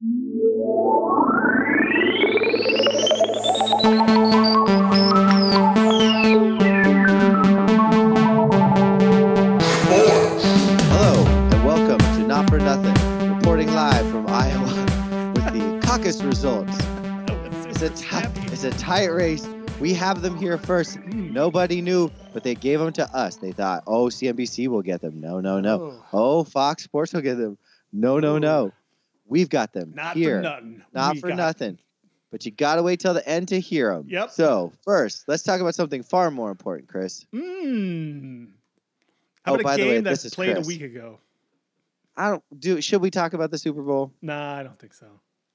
Hello, and welcome to Not for Nothing, reporting live from Iowa with the caucus results. It's a, it's a tight race. We have them here first. Nobody knew, but they gave them to us. They thought, oh, CNBC will get them. No, no, no. Oh. oh, Fox Sports will get them. No, no, no. We've got them Not here. for nothing. Not We for got- nothing. But you got to wait till the end to hear them. Yep. So, first, let's talk about something far more important, Chris. Mm. How Oh, about by a the game way, that this is played Chris. a week ago? I don't do. Should we talk about the Super Bowl? Nah, I don't think so.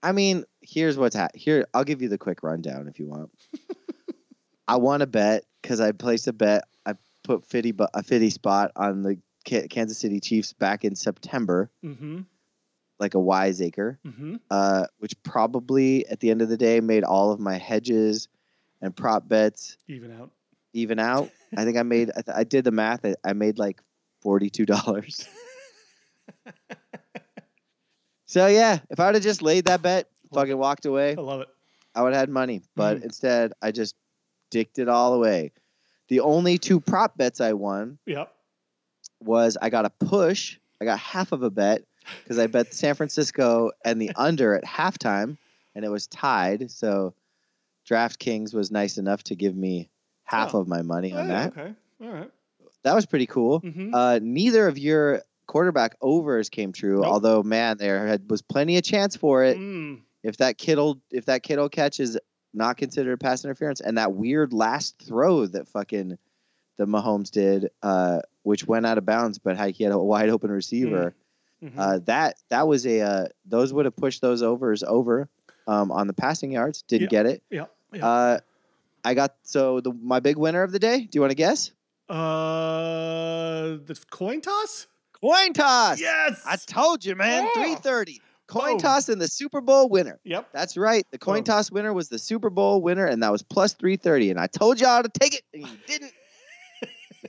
I mean, here's what's ha- here. I'll give you the quick rundown if you want. I want to bet because I placed a bet. I put fifty bu- a fifty spot on the Ka- Kansas City Chiefs back in September, Mm-hmm. Like a wiseacre, Mm-hmm. uh, which probably at the end of the day made all of my hedges and prop bets Even out. even out. I think I made. I, th- I did the math. I, I made like forty two dollars. so yeah, if I would have just laid that bet, fucking walked away, I love it. I would have had money. But Mhm. instead, I just dicked it all away. The only two prop bets I won Yep. was I got a push. I got half of a bet because I bet San Francisco and the under at halftime, and it was tied. So DraftKings was nice enough to give me half Oh. of my money on Oh, that. Okay. All right. That was pretty cool. Mm-hmm. Uh, neither of your quarterback overs came true. Nope. Although, man, there had, was plenty of chance for it. mm. If that Kittle, if that Kittle catch is not considered pass interference, and that weird last throw that fucking the Mahomes did, uh, which went out of bounds, but he had a wide open receiver. Mhm. Uh, that that was a uh, those would have pushed those overs over um, on the passing yards. Didn't Yeah. get it. Yep. Yep. Uh, I got so the my big winner of the day. Do you want to guess? Uh, the coin toss. Coin toss. Yes. I told you, man. Yeah. Three thirty. Coin Boom. toss and the Super Bowl winner. Yep. That's right. The coin Boom. toss winner was the Super Bowl winner, and that was plus three thirty. And I told y'all to take it, and you didn't.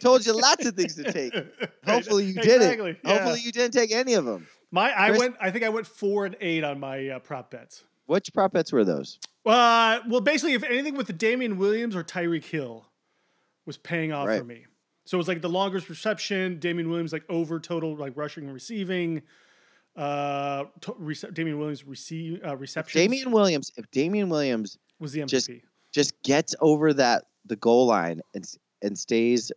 Told you lots of things to take. Hopefully you did exactly. it. yeah. Hopefully you didn't take any of them. My, I Chris- went. I think I went four and eight on my uh, prop bets. Which prop bets were those? Uh, well, basically, if anything with the Damien Williams or Tyreek Hill was paying off Right. for me. So it was like the longest reception, Damien Williams like over total like rushing and receiving. Uh, to, Damien Williams receive uh, reception. Damien Williams. If Damien Williams was the MVP. just- just gets over that the goal line and and stays,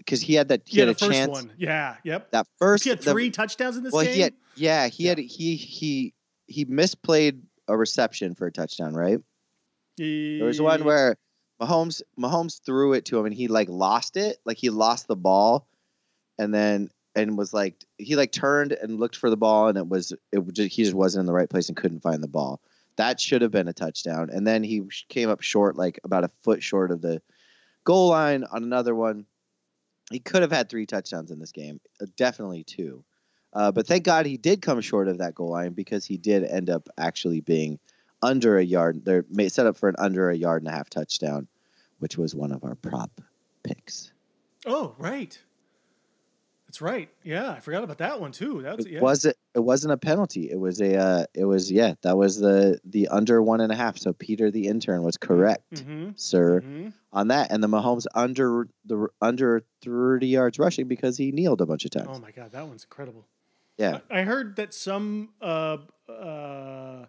because he had that he yeah, had the a chance. one. Yeah. Yep. That first, he had the- three touchdowns in this well, game. he had yeah, he Yeah. had he he he misplayed a reception for a touchdown, right? There was one where Mahomes Mahomes threw it to him and he like lost it, like he lost the ball, and then and was like he like turned and looked for the ball and it was it just, he just wasn't in the right place and couldn't find the ball. That should have been a touchdown, and then he came up short, like about a foot short of the goal line on another one. He could have had three touchdowns in this game, uh, definitely two. Uh, but thank God he did come short of that goal line because he did end up actually being under a yard. They're set up for an under a yard and a half touchdown, which was one of our prop picks. Oh, right. That's right. Yeah, I forgot about that one too. That's It yeah. wasn't. It wasn't a penalty. It was a. Uh, it was yeah. That was the the under one and a half. So Peter the intern was correct, Mm-hmm. sir, hmm on that. And the Mahomes under the under thirty yards rushing because he kneeled a bunch of times. Oh my god, that one's incredible. yeah. I I heard that some uh uh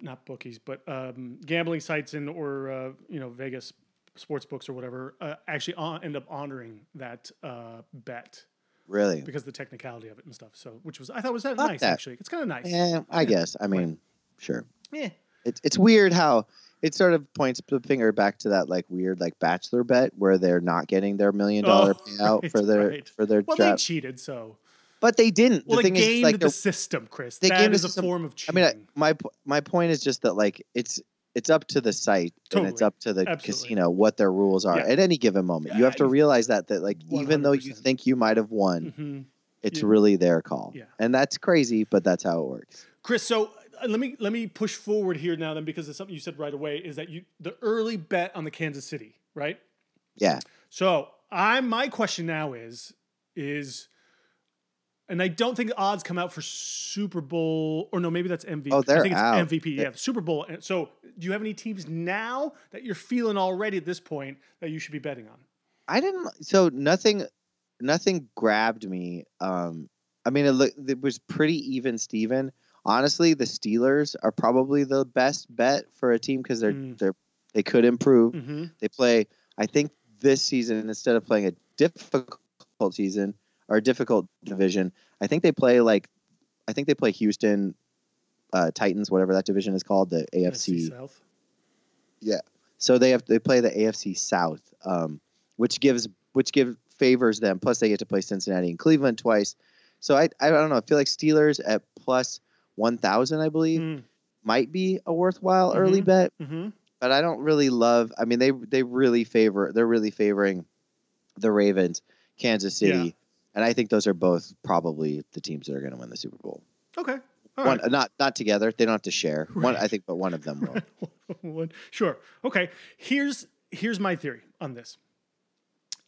not bookies, but um gambling sites and or uh, you know Vegas sports books or whatever uh, actually on, end up honoring that uh bet Really. because of the technicality of it and stuff. So which was I thought was that nice that. actually. It's kind of nice. Eh, yeah, I guess. I mean, sure. Yeah. It's it's weird how it sort of points the finger back to that like weird like bachelor bet where they're not getting their million dollar Oh, payout right, for their right. for their Well, they cheated, so but they didn't. well, the thing is, like the system, Chris. they That gamed is a system. form of cheating. I mean, I, my my point is just that like it's it's up to the site and it's up to the Absolutely. casino what their rules are Yeah. at any given moment. You have to realize that that like even though you think you might have won, Mhm. it's Yeah. really their call. Yeah. And that's crazy, but that's how it works. Chris, so uh, let me let me push forward here now then because it's something you said right away is that you the early bet on the Kansas City, right? Yeah. So I my question now is is and I don't think odds come out for Super Bowl or no, maybe that's MVP. Oh, they're I think it's out. MVP. Yeah, Super Bowl. So, do you have any teams now that you're feeling already at this point that you should be betting on? I didn't. So nothing, nothing grabbed me. Um, I mean, it, look, it was pretty even. Steven. Honestly, the Steelers are probably the best bet for a team because they're Mm. they're they could improve. Mm-hmm. They play. I think this season instead of playing a difficult season or difficult division, I think they play like, I think they play Houston uh, Titans, whatever that division is called, the AFC. South. Yeah. So they have they play the AFC South, um, which gives which give favors them. Plus they get to play Cincinnati and Cleveland twice. So I I don't know. I feel like Steelers at plus one thousand, I believe, Mm. might be a worthwhile early Mhm. bet. Mm-hmm. But I don't really love. I mean, they they really favor. They're really favoring the Ravens, Kansas City, Yeah. And I think those are both probably the teams that are going to win the Super Bowl. Okay. All one, right. not not together. They don't have to share. One, I think, but one of them will. One- sure. Okay. Here's here's my theory on this.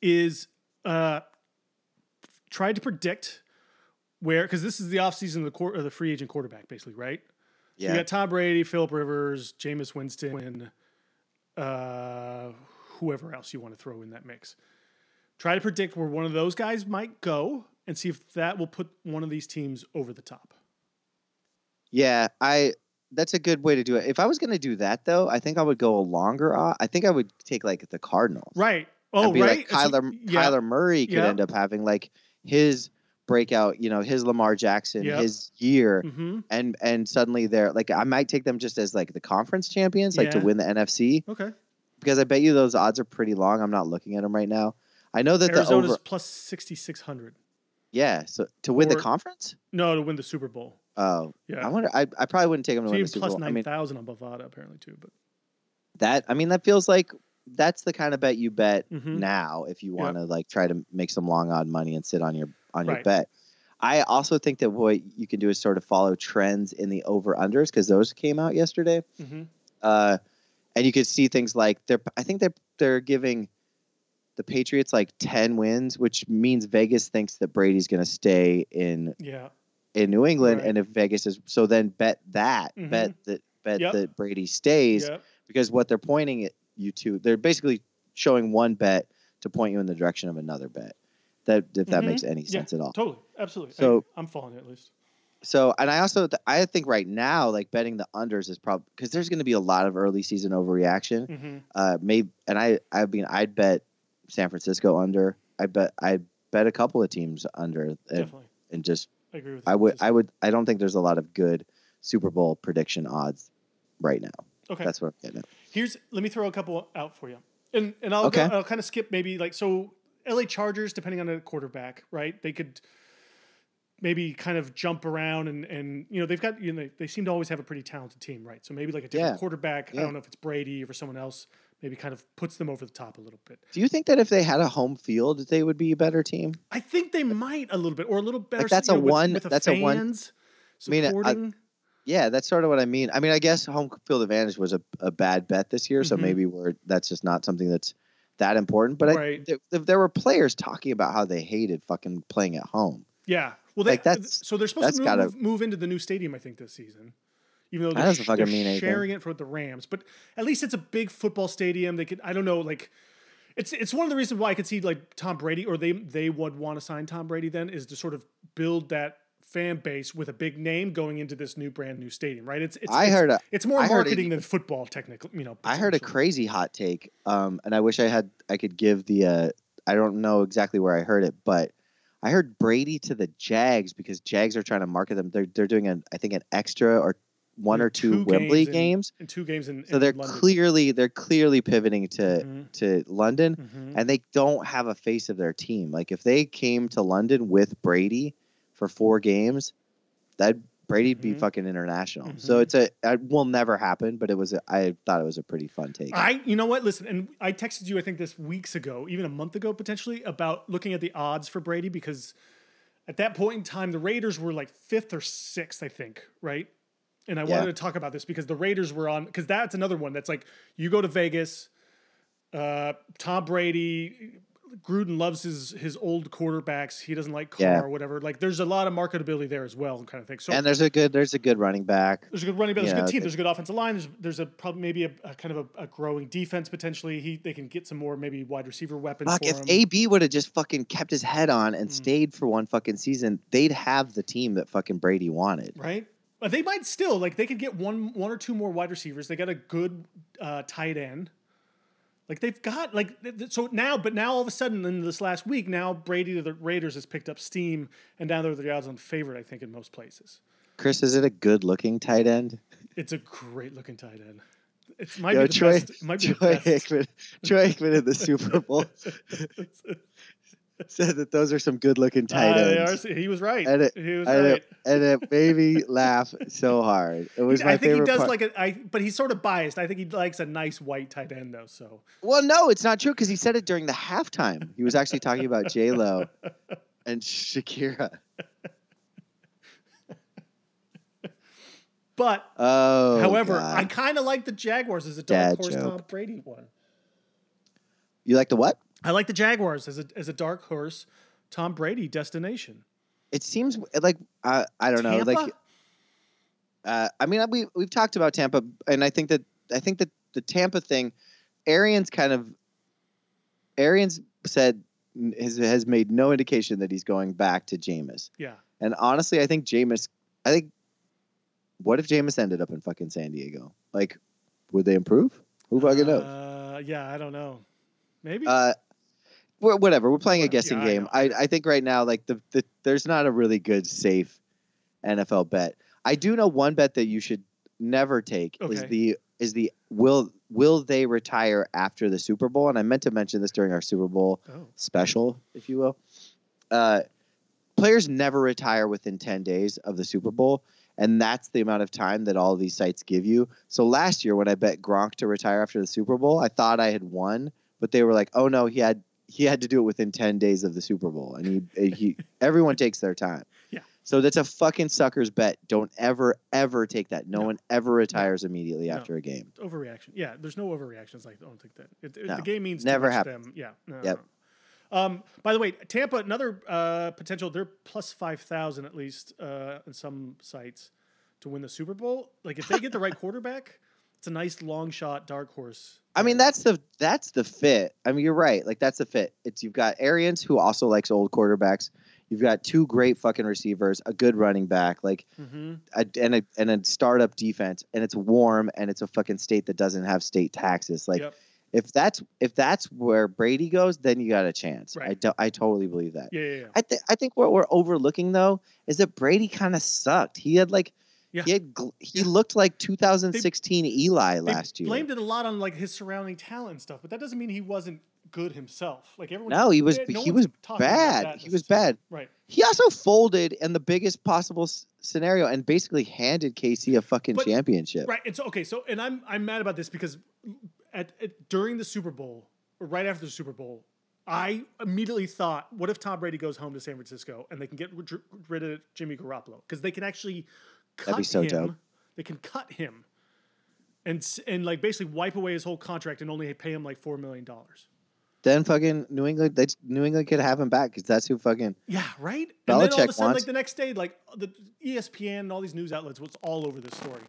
Is uh try to predict where because this is the offseason of the court of the free agent quarterback, basically, right? So you got Tom Brady, Philip Rivers, Jameis Winston, uh, whoever else you want to throw in that mix. Try to predict where one of those guys might go and see if that will put one of these teams over the top. Yeah, I that's a good way to do it. If I was going to do that though, I think I would go a longer odd. I think I would take like the Cardinals. Right. Oh, be right. like So- Kyler yeah. Kyler Murray could Yeah. end up having like his breakout, you know, his Lamar Jackson, Yep. his year. Mm-hmm. And and suddenly they're like I might take them just as like the conference champions, like to win the NFC, Okay. because I bet you those odds are pretty long. I'm not looking at them right now. I know that Arizona's the over, plus 6,600. yeah. So to win the conference, No, to win the Super Bowl. oh, Yeah. I wonder. I, I probably wouldn't take them to So win the Super plus Bowl. I mean, 9,000 on Bovada, apparently, too. But that I mean that feels like that's the kind of bet you bet Mhm. now if you want to like try to make some long odd money and sit on your on your Right. bet. I also think that what you can do is sort of follow trends in the over unders because those came out yesterday. Mhm. Uh, and you could see things like they're I think they're they're giving the Patriots like ten wins, which means Vegas thinks that Brady's going to stay in yeah. in New England, Right. and if Vegas is so, then bet that Mhm. bet that bet Yep. that Brady stays Yeah. because what they're pointing at you to, they're basically showing one bet to point you in the direction of another bet. That if that Mhm. makes any Yeah, sense at all. Totally. Absolutely. So- I, am following it at least. So, and I also th- I think right now, like betting the unders is probably because there's going to be a lot of early season overreaction. hmm Uh, maybe, and I I mean I'd bet San Francisco under. I bet I bet a couple of teams under, and, Definitely. and just I agree with I would I would I don't think there's a lot of good Super Bowl prediction odds right now. okay. That's what I'm getting at. Here's let me throw a couple out for you, and and I'll Okay. go, I'll kind of skip maybe like so. L.A. Chargers, depending on the quarterback, right? They could maybe kind of jump around and and you know they've got you know they, they seem to always have a pretty talented team, right? So maybe like a different Yeah. quarterback. I don't know if it's Brady or someone else. Maybe kind of puts them over the top a little bit. Do you think that if they had a home field, they would be a better team? I think they might a little bit or a little better. that's you a know, with- one- With, the that's a one- fans I mean, I- Yeah, that's sort of what I mean. I mean, I guess home field advantage was a, a bad bet this year, so Mhm. maybe we're that's just not something that's that important. But I, Right. th- th- there were players talking about how they hated fucking playing at home. Yeah. Well, they, Like, that's- so they're supposed that's to gotta- move, move into the new stadium, I think, this season. Even though That they're, sh- fucking they're mean anything. sharing it for the Rams, but at least it's a big football stadium. They could, I don't know, like it's it's one of the reasons why I could see like Tom Brady or they they would want to sign Tom Brady. Then is to sort of build that fan base with a big name going into this new brand new stadium, right? It's, it's I it's, heard a it's more I heard a- marketing than football, technically. You know, I heard a crazy hot take, um, and I wish I had I could give the uh, I don't know exactly where I heard it, but I heard Brady to the Jags because Jags are trying to market them. They're they're doing an I think an extra or one or two, two Wembley games in- games. two games in, So in they're London. clearly they're clearly pivoting to Mhm, to London, mhm. and they don't have a face of their team. Like if they came to London with Brady for four games, that Brady'd be Mhm. fucking international. So Mhm. it's a it will never happen, but it was a, I thought it was a pretty fun take. I, you know what? Listen, and I texted you, I think this weeks ago, even a month ago potentially, about looking at the odds for Brady because at that point in time, the Raiders were like fifth or sixth, I think, right? And I Yeah. wanted to talk about this because the Raiders were on, because that's another one that's like you go to Vegas, uh, Tom Brady, Gruden loves his his old quarterbacks. He doesn't like Carr Yeah. or whatever. Like there's a lot of marketability there as well, kind of thing. So and there's a good there's a good running back. there's a good running back. There's a good team. There's a good offensive line. There's there's a probably maybe a, a kind of a, a growing defense potentially. He they can get some more maybe wide receiver weapons. Fuck, if him. AB would have just fucking kept his head on and Mm. stayed for one fucking season, they'd have the team that fucking Brady wanted. right? They might still like they could get one one or two more wide receivers. They got a good uh, tight end. Like they've got like so now, but now all of a sudden in this last week, now Brady to the Raiders has picked up steam, and now they're the odds-on favorite. I think in most places. Chris, is it a good looking tight end? It's a great looking tight end. It might Yo, be the Troy, best. It might be Troy the best. Aikman, Troy Aikman in the Super Bowl said that those are some good looking tight Uh, ends. are- he was right. And it- he was and, right. it, and it made me laugh so hard. It was my I think he does part. like a, I, but he's sort of biased. I think he likes a nice white tight end though. So Well, no, it's not true because he said it during the halftime. He was actually talking about J Lo and Shakira. but Oh, However, God. I kind of like the Jaguars as a dark Dad horse joke. Tom Brady one. you like the what? I like the Jaguars as a as a dark horse Tom Brady destination. It seems like I I don't know. Like uh, I mean, we we've talked about Tampa, and I think that I think that the Tampa thing, Arians kind of, Arians said has has made no indication that he's going back to Jameis. yeah, And honestly, I think Jameis. I think, what if Jameis ended up in fucking San Diego? Like, would they improve? Who fucking knows? Uh, yeah, I don't know. Maybe. Uh, whatever. We're playing a guessing yeah, I game. I, I think right now, like the, the there's not a really good safe NFL bet. I do know one bet that you should never take is the is the will will they retire after the Super Bowl? And I meant to mention this during our Super Bowl oh, special, if you will. Uh, players never retire within 10 days of the Super Bowl. And that's the amount of time that all these sites give you. So last year, when I bet Gronk to retire after the Super Bowl, I thought I had won, but they were like, "Oh no, he had he had to do it within 10 days of the Super Bowl." And he he everyone takes their time. Yeah. So that's a fucking sucker's bet. Don't ever ever take that. No, No. one ever retires immediately No. after a game. overreaction. Yeah, there's no overreactions. Like, I don't think that it, it- No, the game means never too much to happened. them. Yeah. No, Yep. no. Um, by the way, Tampa, another uh, potential. They're plus five thousand at least uh, in some sites to win the Super Bowl. Like, if they get the right quarterback, it's a nice long shot dark horse. I mean, that's the that's the fit. I mean, you're right. Like that's the fit. It's you've got Arians who also likes old quarterbacks. You've got two great fucking receivers, a good running back, like hmm a, and a and a startup defense, and it's warm and it's a fucking state that doesn't have state taxes. Like Yep. if that's if that's where Brady goes, then you got a chance. I Right. do, I totally believe that. Yeah, yeah, yeah. I think I think what we're overlooking though is that Brady kind of sucked. He had like Yeah. he had gl- he Yeah. looked like 2016 Eli last year. blamed it a lot on like his surrounding talent and stuff, but that doesn't mean he wasn't good himself. Like everyone, No, he was no he was bad. He was bad. Right. He also folded in the biggest possible s- scenario and basically handed KC a fucking But- championship. Right. And so okay, so and I'm I'm mad about this because at, at during the Super Bowl or right after the Super Bowl, I immediately thought, what if Tom Brady goes home to San Francisco and they can get rid of Jimmy Garoppolo because they can actually cut be so him. dope. They can cut him and and like basically wipe away his whole contract and only pay him like four million dollars. Then fucking New England, they, New England could have him back because that's who fucking. Yeah, right. and then all of a Belichick sudden, wants- like the next day, like the ESPN and all these news outlets was all over this story.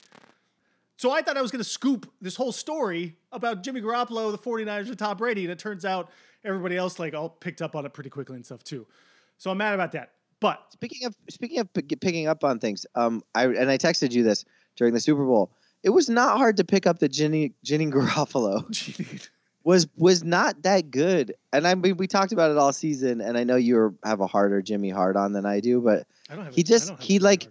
So I thought I was going to scoop this whole story about Jimmy Garoppolo, the 49ers, and Tom Brady, and it turns out everybody else like all picked up on it pretty quickly and stuff too. So I'm mad about that. But Speaking of speaking of picking up on things, um, I and I texted you this during the Super Bowl. It was not hard to pick up the Ginny Ginny Garoppolo was was not that good. And I mean, we talked about it all season, and I know you have a harder Jimmy hard on than I do, but I don't have. He just- don't have he, like.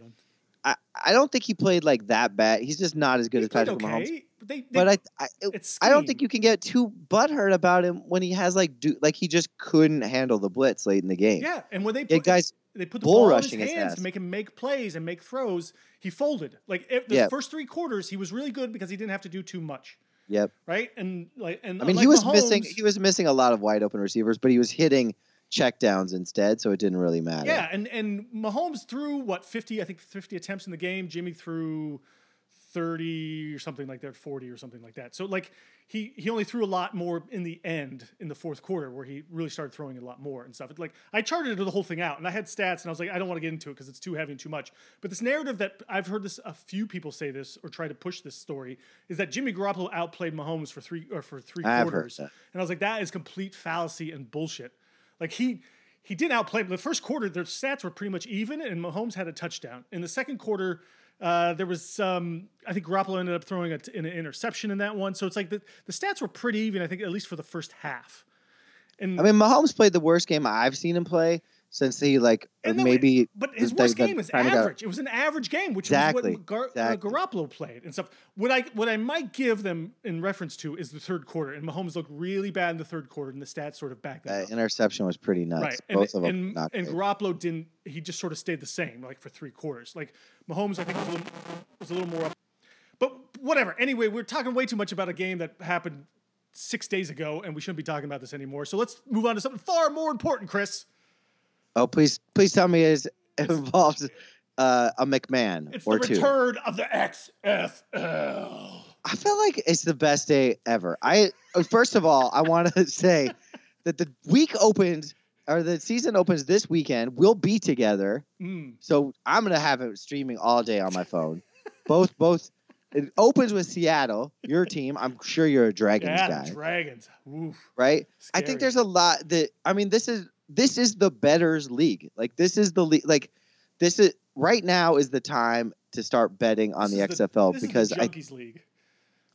I, I don't think he played like that bad. He's just not as good He as Patrick Mahomes. okay. But they, they, But I, I, it's I don't think you can get too butthurt about him when he has like do like he just couldn't handle the blitz late in the game. Yeah, and when they put, guys, they put the bull ball in his rushing his hands to make him make plays and make throws, he folded. Like if the Yeah. first three quarters, he was really good because he didn't have to do too much, Yep. right? And like, and I mean, he was missing he was missing a lot of wide open receivers, but he was hitting checkdowns instead, so it didn't really matter. Yeah, and and Mahomes threw what fifty, I think fifty attempts in the game. Jimmy threw 30 or something like that, 40 or something like that. So like he he only threw a lot more in the end in the fourth quarter where he really started throwing a lot more and stuff. It, like I charted the whole thing out and I had stats and I was like I don't want to get into it because it's too heavy and too much. But this narrative that I've heard this a few people say this or try to push this story is that Jimmy Garoppolo outplayed Mahomes for three or for 3 I've quarters. heard that. And I was like that is complete fallacy and bullshit. Like he he didn't outplay him. The first quarter, their stats were pretty much even, and Mahomes had a touchdown. In the second quarter, uh, there was some. I think Garoppolo ended up throwing a, an interception in that one. So it's like the, the stats were pretty even. I think at least for the first half. And I mean, Mahomes played the worst game I've seen him play since he like And maybe. but his worst game is average. It was an average game, which Exactly, was what Gar- exactly. uh, Garoppolo played and stuff. What I what I might give them in reference to is the third quarter, and Mahomes looked really bad in the third quarter, and the stats sort of back that uh, up. interception was pretty nuts. Right, and, Both of them. and, and. Garoppolo didn't. He just sort of stayed the same, like for three quarters. Like Mahomes, I think was a little, was a little more up. But whatever. Anyway, we're talking way too much about a game that happened six days ago, and we shouldn't be talking about this anymore. So let's move on to something far more important, Chris. Oh, please, please tell me it involves uh, a McMahon It's or the two. return of the XFL. I feel like it's the best day ever. I first of all, I want to say that the week opens or the season opens this weekend. We'll be together, Mm. so I'm gonna have it streaming all day on my phone. both, both. It opens with Seattle, your team. I'm sure you're a Dragons Yeah, guy, Dragons. Oof. right? I think there's a lot that I mean. This is this is the betters league. Like this is the league. Like this is right now is the time to start betting on This the the- XFL is because the I League.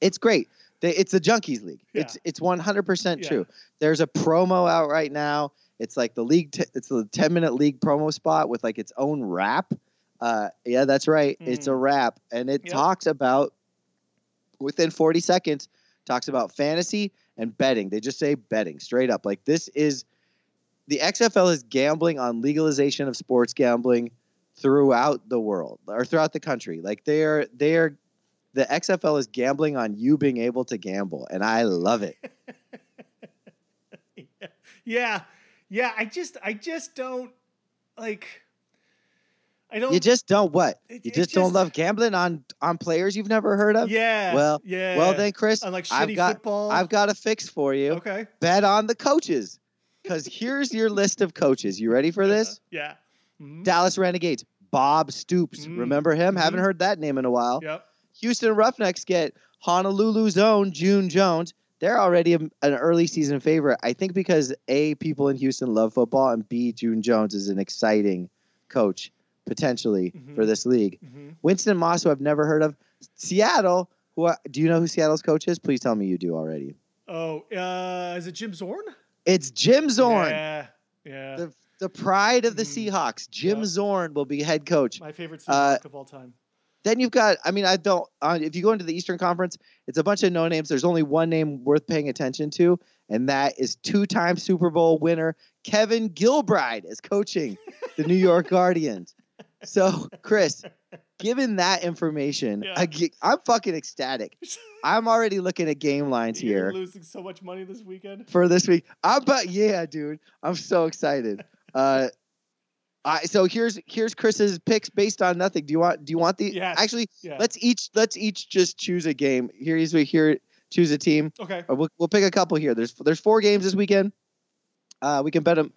it's great. They, it's the Junkies League. It's it's 100% Yeah. true. There's a promo out right now. It's like the league. T- it's the 10 minute league promo spot with like its own rap. Uh, yeah, that's right. It's a Mm. rap, and it Yep. talks about within 40 seconds talks about fantasy and betting. They just say betting straight up. Like this is the XFL is gambling on legalization of sports gambling throughout the world or throughout the country. Like they're they're the XFL is gambling on you being able to gamble, and I love it. yeah, yeah. I just, I just don't like. I don't. You just don't what? It- You it just don't love gambling on on players you've never heard of. Yeah. Well- yeah. Well then, Chris, like I've got football. I've got a fix for you. Okay. Bet on the coaches, because here's your list of coaches. You ready for this? Yeah. Mhm. Dallas Renegades, Bob Stoops. Mm. Remember him? Haven't Mhm. heard that name in a while. Yep. Houston Roughnecks get Honolulu's own June Jones. They're already a- an early season favorite. I think because A, people in Houston love football, and B, June Jones is an exciting coach potentially for Mhm. this league. hmm Winston Moss, who I've never heard of. Seattle, who I, do you know who Seattle's coach is? Please tell me you do already. Oh, uh, is it Jim Zorn? It's Jim Zorn, Yeah. Yeah. the the pride of the Mhm. Seahawks. Jim Yeah. Zorn will be head coach. My favorite uh, of all time. Then you've got, I mean, I don't, uh, if you go into the Eastern Conference, it's a bunch of no names. There's only one name worth paying attention to, and that is two time Super Bowl winner Kevin Gilbride is coaching the New York Guardians. So, Chris, given that information, Yeah. I, I'm fucking ecstatic. I'm already looking at game lines You're here losing so much money this weekend. for this week. I'm but yeah, dude, I'm so excited. Uh, I so here's here's Chris's picks based on nothing. Do you want do you want the Yes. actually Yeah. let's each let's each just choose a game. Here is we here choose a team. okay. We'll we'll pick a couple here. There's there's four games this weekend. Uh, we can bet them.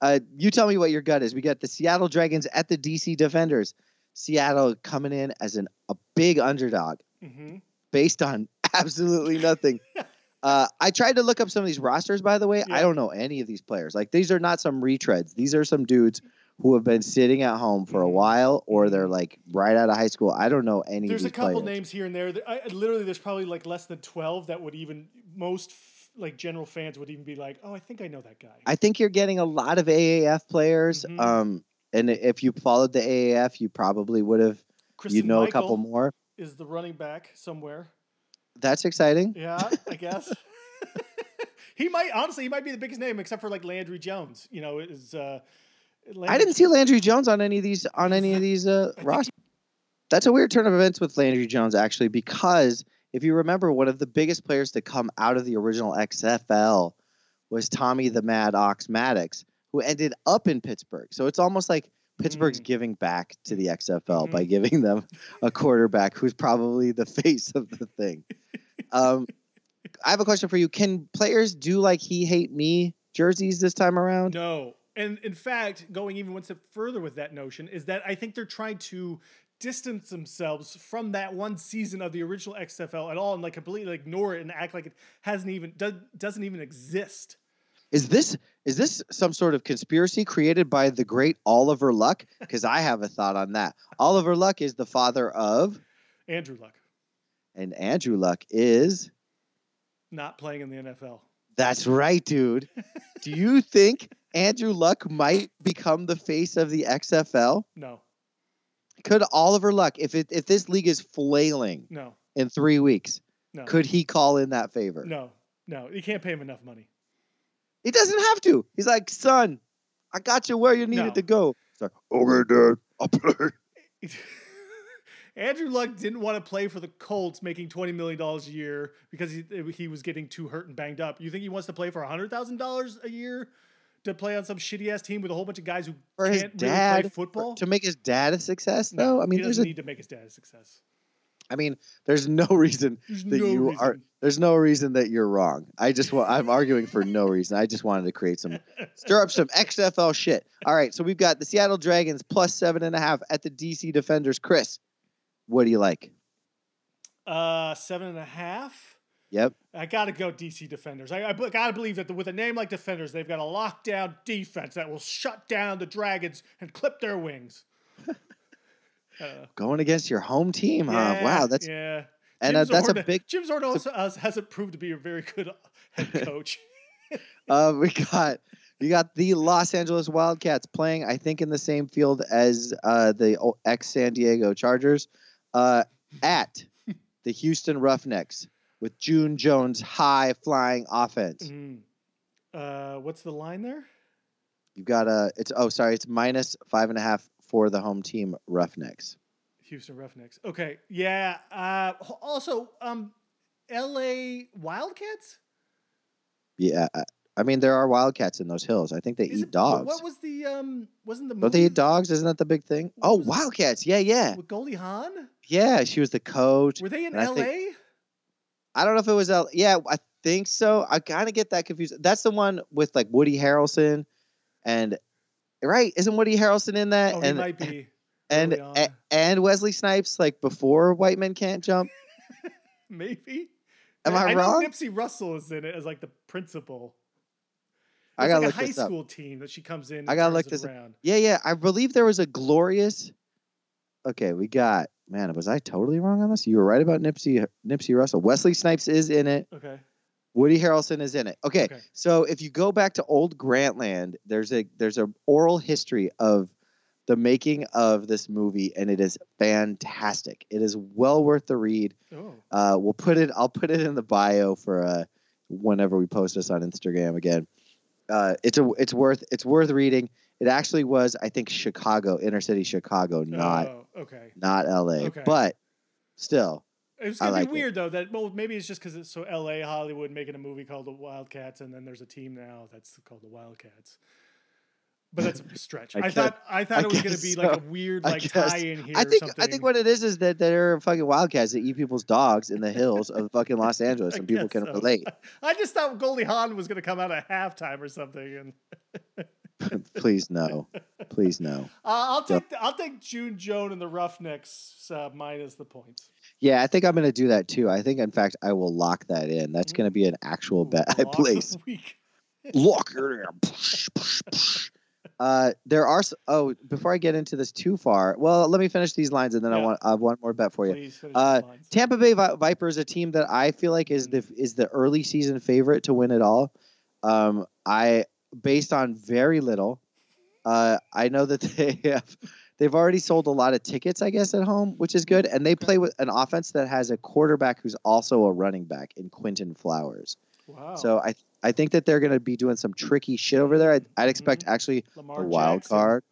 Uh, you tell me what your gut is. We got the Seattle Dragons at the DC Defenders. Seattle coming in as an a big underdog hmm based on absolutely nothing. uh, I tried to look up some of these rosters, by the way. Yeah. I don't know any of these players. Like these are not some retreads. These are some dudes who have been sitting at home for a Mhm. while, or they're like right out of high school. I don't know any. There's a couple players. names here and there. I, literally, there's probably like less than 12 that would even most like general fans would even be like, oh, I think I know that guy. I think you're getting a lot of AAF players. Mhm. Um, and if you followed the AAF, you probably would have. You know Michael a couple more. is the running back somewhere. That's exciting. Yeah, I guess. he might honestly, he might be the biggest name except for like Landry Jones. You know, is uh, I didn't see Landry Jones on any of these on any of these uh, rosters. That's a weird turn of events with Landry Jones, actually, because if you remember, one of the biggest players to come out of the original XFL was Tommy the Mad Ox Maddox, who ended up in Pittsburgh. So it's almost like Pittsburgh's Mm. giving back to the XFL by Mhm. giving them a quarterback who's probably the face of the thing. Um, I have a question for you. Can players do like he hate me jerseys this time around? No. And in fact, going even one step further with that notion is that I think they're trying to distance themselves from that one season of the original XFL at all and like completely ignore it and act like it hasn't even does, doesn't even exist. Is this is this some sort of conspiracy created by the great Oliver Luck? Because I have a thought on that. Oliver Luck is the father of, Andrew Luck and Andrew Luck is. not playing in the NFL. That's right, dude. Do you think Andrew Luck might become the face of the XFL? No. Could Oliver Luck, if it if this league is flailing No. in three weeks, No. could he call in that favor? No. No. You can't pay him enough money. He doesn't have to. He's like, son, I got you where you needed No. to go. It's like, okay, dad, I'll play. Andrew Luck didn't want to play for the Colts, making twenty million dollars a year because he, he was getting too hurt and banged up. You think he wants to play for hundred thousand dollars a year to play on some shitty ass team with a whole bunch of guys who For can't his really play football? to make his dad a success, No, though. I mean, he doesn't a, need to make his dad a success. I mean, there's no reason There's that no you reason. are. There's no reason that you're wrong. I just want. I'm arguing for no reason. I just wanted to create some, stir up some XFL shit. All right, so we've got the Seattle Dragons plus seven and a half at the DC Defenders. Chris, what do you like? Uh, seven and a half. Yep. I gotta go DC Defenders. I, I gotta believe that with a name like Defenders, they've got a lockdown defense that will shut down the Dragons and clip their wings. Uh, Going against your home team, huh? yeah, Wow, that's yeah. and uh, that's a big. Jim Zorn also has, hasn't proved to be a very good head coach. Uh, we got we got the Los Angeles Wildcats playing, I think, in the same field as uh, the ex San Diego Chargers, uh, at the Houston Roughnecks with June Jones' high flying offense. Mm. Uh, what's the line there? You've got a it's oh sorry it's minus five and a half for the home team Roughnecks. Houston Roughnecks. Okay, yeah. Uh, also, um, L.A. Wildcats. Yeah, I- mean there are Wildcats in those hills. I think they Is eat it- dogs. What was the um? Wasn't the Don't they eat dogs? Isn't that the big thing? What Oh? Wildcats. Yeah, yeah, with Goldie Hawn? yeah. She was the coach. Were they in And I L.A.? I don't know if it was L. Yeah, I think so. I kind of get that confused. That's the one with like Woody Harrelson, and right? Isn't Woody Harrelson in that? oh, he and might be. and early a- and Wesley Snipes like before White Men Can't Jump. Maybe. Am I wrong? I wrong? know Nipsey Russell is in it as like the principal. I gotta like a high up. school team that she comes in. And I gotta look this around. Yeah, yeah. I believe there was a glorious. Okay, we got man. Was I totally wrong on this? You were right about Nipsey Nipsey Russell. Wesley Snipes is in it. Okay. Woody Harrelson is in it. Okay, Okay. so if you go back to old Grantland, there's a there's a oral history of the making of this movie, and it is fantastic. It is well worth the read. Oh. Uh, we'll put it. I'll put it in the bio for uh, whenever we post this on Instagram again. Uh, it's a it's worth it's worth reading. It actually was, I think, Chicago, inner city Chicago, oh, not Oh, okay. not L.A. Okay. But still, It's gonna like it. be weird though. That well, maybe it's just because it's so L.A. Hollywood making a movie called The Wildcats, and then there's a team now that's called the Wildcats. But that's a stretch. I I, thought I thought I it was gonna be so. like a weird like tie-in here I or think something. I think what it is is that there are fucking wildcats that eat people's dogs in the hills of fucking Los Angeles, and people can so. relate. I just thought Goldie Hawn was gonna come out at halftime or something, and Please no, please no. uh, I'll take I'll take June Joan and the Roughnecks uh, minus the points. Yeah, I think I'm gonna do that too. I think, in fact, I will lock that in. That's gonna be an actual bet I the place. Lock it in. Uh, there are oh before I get into this too far, well, let me finish these lines and then I want I have one more bet for you. Please Uh. Tampa Bay Vi- Vipers, a team that I feel like is the is the early season favorite to win it all. Um, I based on very little. Uh, I know that they have they've already sold a lot of tickets, I guess, at home, which is good, and they play with an offense that has a quarterback who's also a running back in Quinton Flowers. Wow. So I I think that they're going to be doing some tricky shit over there. I'd, I'd expect actually Lamar the wild Jackson. card,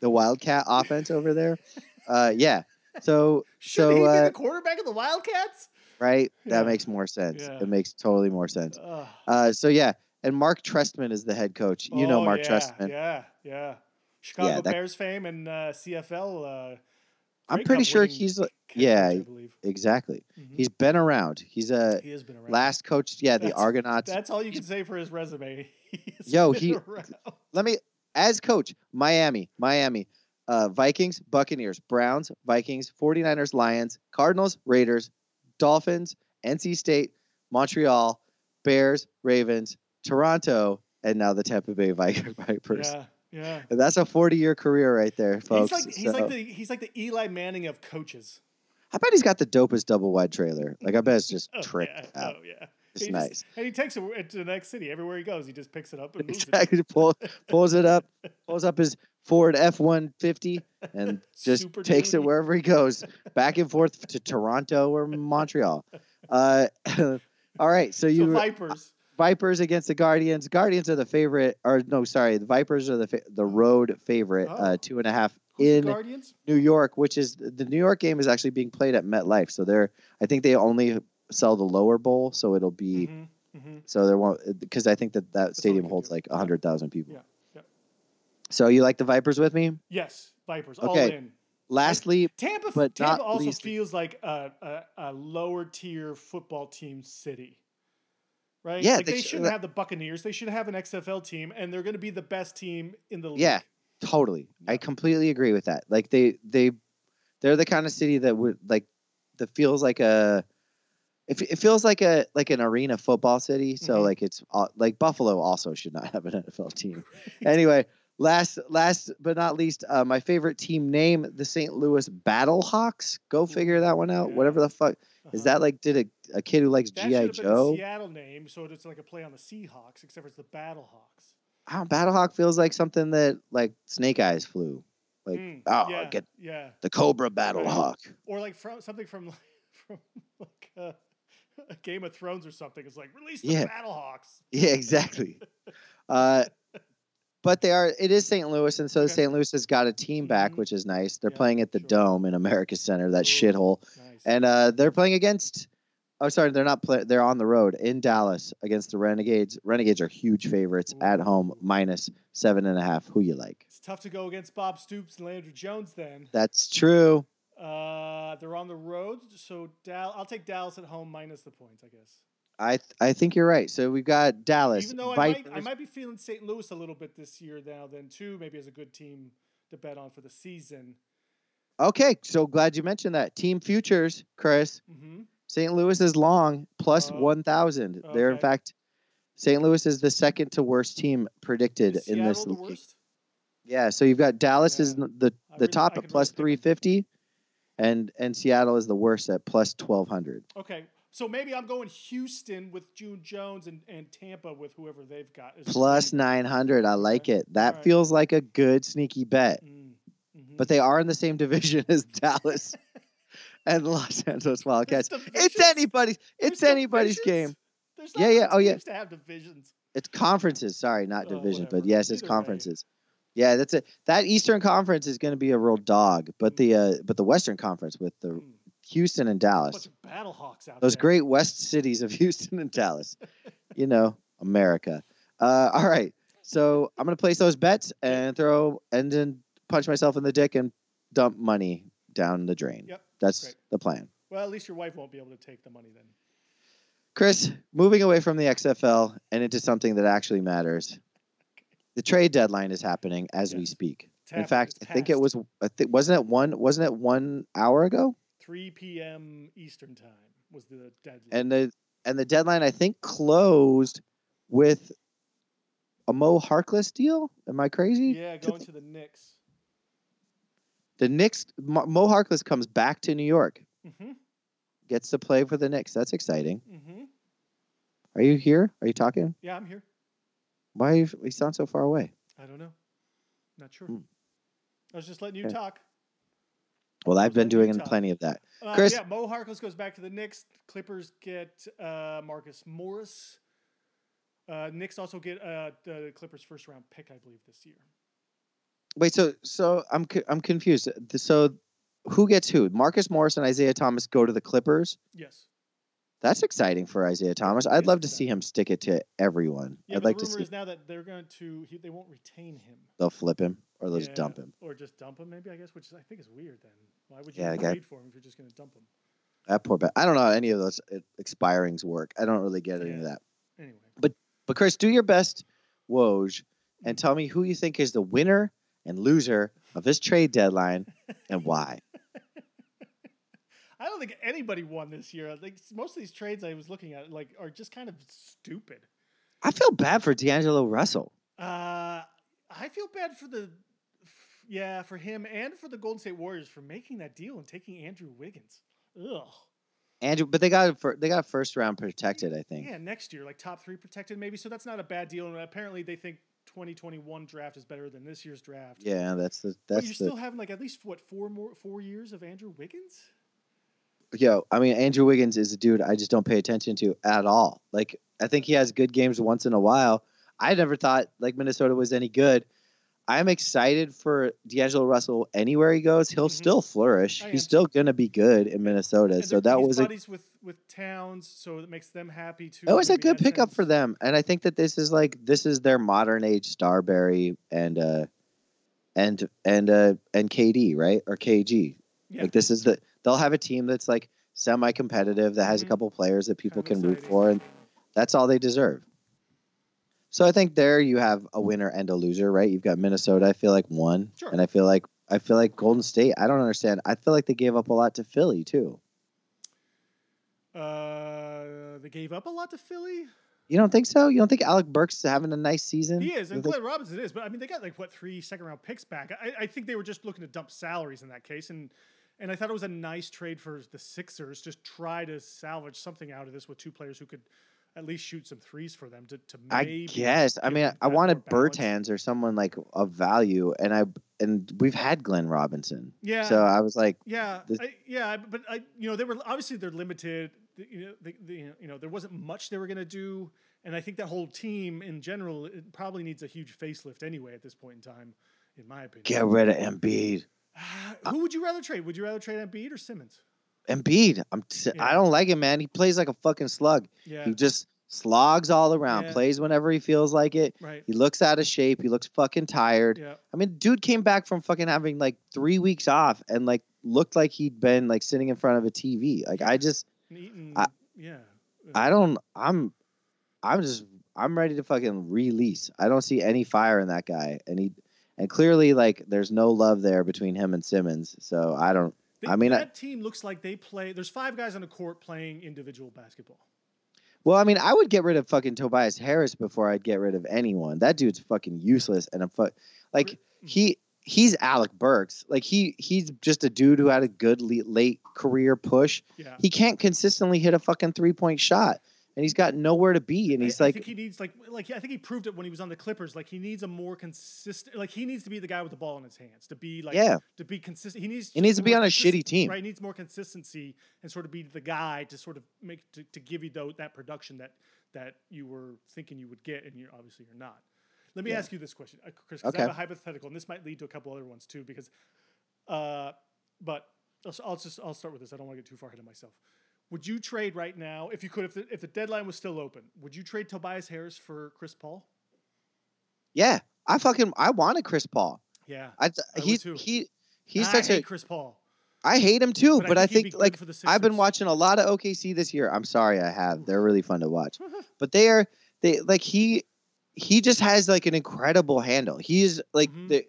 the Wildcat offense over there. Uh, yeah. So Should so he be uh, the quarterback of the Wildcats? right, Yeah. that makes more sense. Yeah. It makes totally more sense. Uh, so yeah, and Mark Trestman is the head coach. You know Oh, Mark yeah, Trestman. Yeah, yeah. Chicago Yeah, that- Bears fame and uh, CFL. Uh, I'm pretty sure he's yeah, coach, I believe. exactly. Mhm. He's been around. He's a he been around. last coach. Yeah, the Argonauts. That's all you can say for his resume. He's Yo, he- around. Let me as coach. Miami, Miami, uh, Vikings, Buccaneers, Browns, Vikings, 49ers, Lions, Cardinals, Raiders, Dolphins, NC State, Montreal, Bears, Ravens, Toronto, and now the Tampa Bay Vipers. Yeah, yeah. And that's a 40 year career right there, folks. He's like he's So- like the he's like the Eli Manning of coaches. I bet he's got the dopest double wide trailer. Like I bet it's just Oh tricked yeah, out. oh yeah. It's He nice. just- and he takes it to the next city. Everywhere he goes, he just picks it up and moves it. Exactly. Pull, pulls it up, pulls up his Ford F one fifty, and just Super takes it wherever he goes, back and forth to Toronto or Montreal. Uh, all right, so So you Vipers. Vipers against the Guardians. Guardians are the favorite, or no, sorry, the Vipers are the fa- the road favorite, Oh. uh, two and a half Who's in Guardians? New York, which is the New York game is actually being played at MetLife. So they're, I think they only sell the lower bowl, so it'll be. Mhm, mhm. So there won't because I think that that stadium holds do. like hundred thousand people. Yeah, yeah. So you like the Vipers with me? Yes, Vipers. All Okay. in. Lastly, Tampa, but Tampa not also least- feels like a, a, a lower tier football team city, right? Yeah, like they they, should- shouldn't have the Buccaneers. They should have an XFL team, and they're going to be the best team in the league. Yeah. totally, I completely agree with that. Like they they they're the kind of city that would like that feels like a. It, it feels like a like an arena football city, so Mhm. like it's like Buffalo also should not have an NFL team. anyway, last last but not least, uh, my favorite team name, the St. Louis Battlehawks. Go figure that one out. Yeah. Whatever the fuck is Uh-huh. that like? Did a, a kid who likes That GI have been the Joe? Seattle name, so it's like a play on the Seahawks, except for it's the Battlehawks. Don't, Battlehawk feels like something that like Snake Eyes flew. Like, Mm, oh, yeah, get yeah, the Cobra Battlehawk. or like from something from from like uh, Game of Thrones or something. It's like release the Yeah. Battlehawks. Yeah, exactly. uh, but they are. It is St. Louis, and so Okay. St. Louis has got a team back, Mhm. which is nice. They're Yeah, playing at the sure. Dome in America Center, that Ooh. shithole, Nice. and uh, they're playing against. Oh, sorry, they're not. Play, they're on the road in Dallas against the Renegades. Renegades are huge favorites at home, minus seven and a half. Who you like? it's tough to go against Bob Stoops and Landry Jones. Then That's true. uh, they're on the road, so Dal- I'll take Dallas at home minus the points, I guess. I th- I think you're right. So we've got Dallas. Even though I might, I might be feeling St. Louis a little bit this year now, then too, maybe as a good team to bet on for the season. Okay, so glad you mentioned that. Team futures, Chris. hmm St. Louis is long plus Oh, 1,000. They're in fact, St. Louis is the second to worst team predicted Is in Seattle this the league. worst? Yeah, so you've got Dallas is Yeah. n- the the really- top at plus really pick 'em. 350, and and Seattle is the worst at plus 1,200. Okay, so maybe I'm going Houston with June Jones and, and Tampa with whoever they've got. Plus three. 900. I like it. That Alright. feels like a good sneaky bet. Mm, mhm. But they are in the same division as Dallas and the Los Angeles Wildcats. It's anybody's. It's There's anybody's divisions? game. There's Yeah, yeah, oh, yeah. To have divisions. It's conferences. Sorry, not Oh, divisions, but yes, it's Either way. conferences. Yeah, that's it. That Eastern Conference is going to be a real dog, but the uh, but the Western Conference with the Mm. Houston and Dallas, of Battlehawks out those there. great West cities of Houston and Dallas, you know, America. Uh, all right, so I'm going to place those bets and throw and then punch myself in the dick and dump money down the drain. Yep. That's Great. the plan. Well, at least your wife won't be able to take the money then. Chris, moving away from the XFL and into something that actually matters. The trade deadline is happening as we speak. It's In happened. fact, I think it was. I think wasn't it one? Wasn't it one hour ago? 3 p.m. Eastern time was the deadline. And the and the deadline I think closed with a Mo Harkless deal. Am I crazy? yeah, going to the Knicks. The Knicks. Mo Harkless comes back to New York, Mm-hmm. gets to play for the Knicks. That's exciting. Mm-hmm. Are you here? Are you talking? Yeah, I'm here. Why you, you sound so far away? I don't know. Not sure. Hmm. I was just letting you Okay. talk. Well, I've been doing plenty of that. Uh, Chris- Yeah, Mo Harkless goes back to the Knicks. Clippers get uh, Marcus Morris. Uh, Knicks also get uh, the Clippers' first round pick, I believe, this year. Wait, so so I'm I'm confused. So who gets who? Marcus Morris and Isaiah Thomas go to the Clippers. Yes. That's exciting for Isaiah Thomas. I'd love to see him stick it to everyone. Yeah, I'd like the to see is now that they're going to he, they won't retain him. they'll flip him. or they'll just dump him. Or just dump him, maybe I guess, which I think is weird. Then why would you Yeah, yeah, trade for him if you're just going to dump him? That poor bad. I don't know how any of those uh, expirings work. I don't really get any of that. Anyway, but But Chris, do your best, Woj, and tell me who you think is the winner and loser of this trade deadline and why. I don't think anybody won this year. Think most of these trades I was looking at like are just kind of stupid. I feel bad for D'Angelo Russell. Uh, I feel bad for the, yeah, for him and for the Golden State Warriors for making that deal and taking Andrew Wiggins. Ugh. Andrew, but they got they got first round protected, I think. Yeah, next year, like top three protected maybe. So that's not a bad deal. And apparently they think 2021 draft is better than this year's draft. Yeah, that's the but that's you're the still having like at least what four more four years of Andrew Wiggins? Yo. I mean, Andrew Wiggins is a dude I just don't pay attention to at all. Like, I think he has good games once in a while. I never thought like Minnesota was any good. I'm excited for D'Angelo Russell anywhere he goes. He'll Mhm. still flourish. I am He's still gonna be good in Minnesota. And So that was a buddies with with Towns, so it makes them happy too. It was a good pickup for them, and I think that this is like this is their modern age Starbury and uh and and uh and KD right or KG. Yeah. Like this is the they'll have a team that's like semi competitive that has Mhm. a couple players that people Kind can root for, and that's all they deserve. So I think there you have a winner and a loser, right? You've got Minnesota. I feel like one, Sure. and I feel like I feel like Golden State. I don't understand. I feel like they gave up a lot to Philly too. Uh, they gave up a lot to Philly. You don't think so? You don't think Alec Burks is having a nice season? He is, and Glenn Robinson is, but I mean, they got like what three second round picks back. I, I think they were just looking to dump salaries in that case, and and I thought it was a nice trade for the Sixers. Just try to salvage something out of this with two players who could at least shoot some threes for them to to I maybe. guess. I mean, I wanted. Bertans or someone like of value, and I and we've had Glenn Robinson, Yeah. so I was like, Yeah, I, yeah, but I, you know, they were obviously they're limited. You know, they, they, you know, there wasn't much they were going to do, and I think that whole team in general it probably needs a huge facelift anyway at this point in time, in my opinion. get rid of Embiid. Who would you rather trade? Would you rather trade Embiid or Simmons? Embiid, I'm s- Yeah. I don't like him, man. He plays like a fucking slug. Yeah, He just slogs all around, Yeah. plays whenever he feels like it. right. He looks out of shape. He looks fucking tired. Yeah, I mean, dude came back from fucking having like three weeks off and like looked like he'd been like sitting in front of a TV. Like I just, Eaton. I- yeah, I don't. I'm, I'm just. I'm ready to fucking release. I don't see any fire in that guy, and he, and clearly like there's no love there between him and Simmons. So I don't. They- I mean, I- that team looks like they play. There's five guys on the court playing individual basketball. Well, I mean, I would get rid of fucking Tobias Harris before I'd get rid of anyone. That dude's fucking useless, and I'm fu- like Mm. he. He's Alec Burks. Like he, he's just a dude who had a good late career push. Yeah, He can't consistently hit a fucking three point shot, and he's got nowhere to be. And he's I, like, think he needs like like I think he proved it when he was on the Clippers. Like he needs a more consistent. Like he needs to be the guy with the ball in his hands to be like Yeah. to be consistent. He needs he needs to be on a shitty team. Right, he needs more consistency and sort of be the guy to sort of make to, to give you tho- that production that that you were thinking you would get, and you're obviously you're not. Let me Yeah. ask you this question, uh, Chris. 'cause I have a hypothetical, and this might lead to a couple other ones too. Because, uh, but I'll just I'll start with this. I don't want to get too far ahead of myself. Would you trade right now if you could if the, if the deadline was still open? Would you trade Tobias Harris for Chris Paul? Yeah, I fucking I wanted Chris Paul. Yeah, I, would he's too. he he's I such hate a Chris Paul. I hate him too, but, I he'd be think like I've been watching a lot of OKC this year. I'm sorry, I have. They're really fun to watch. But they are they like he he just has like an incredible handle. He's is like Mhm. the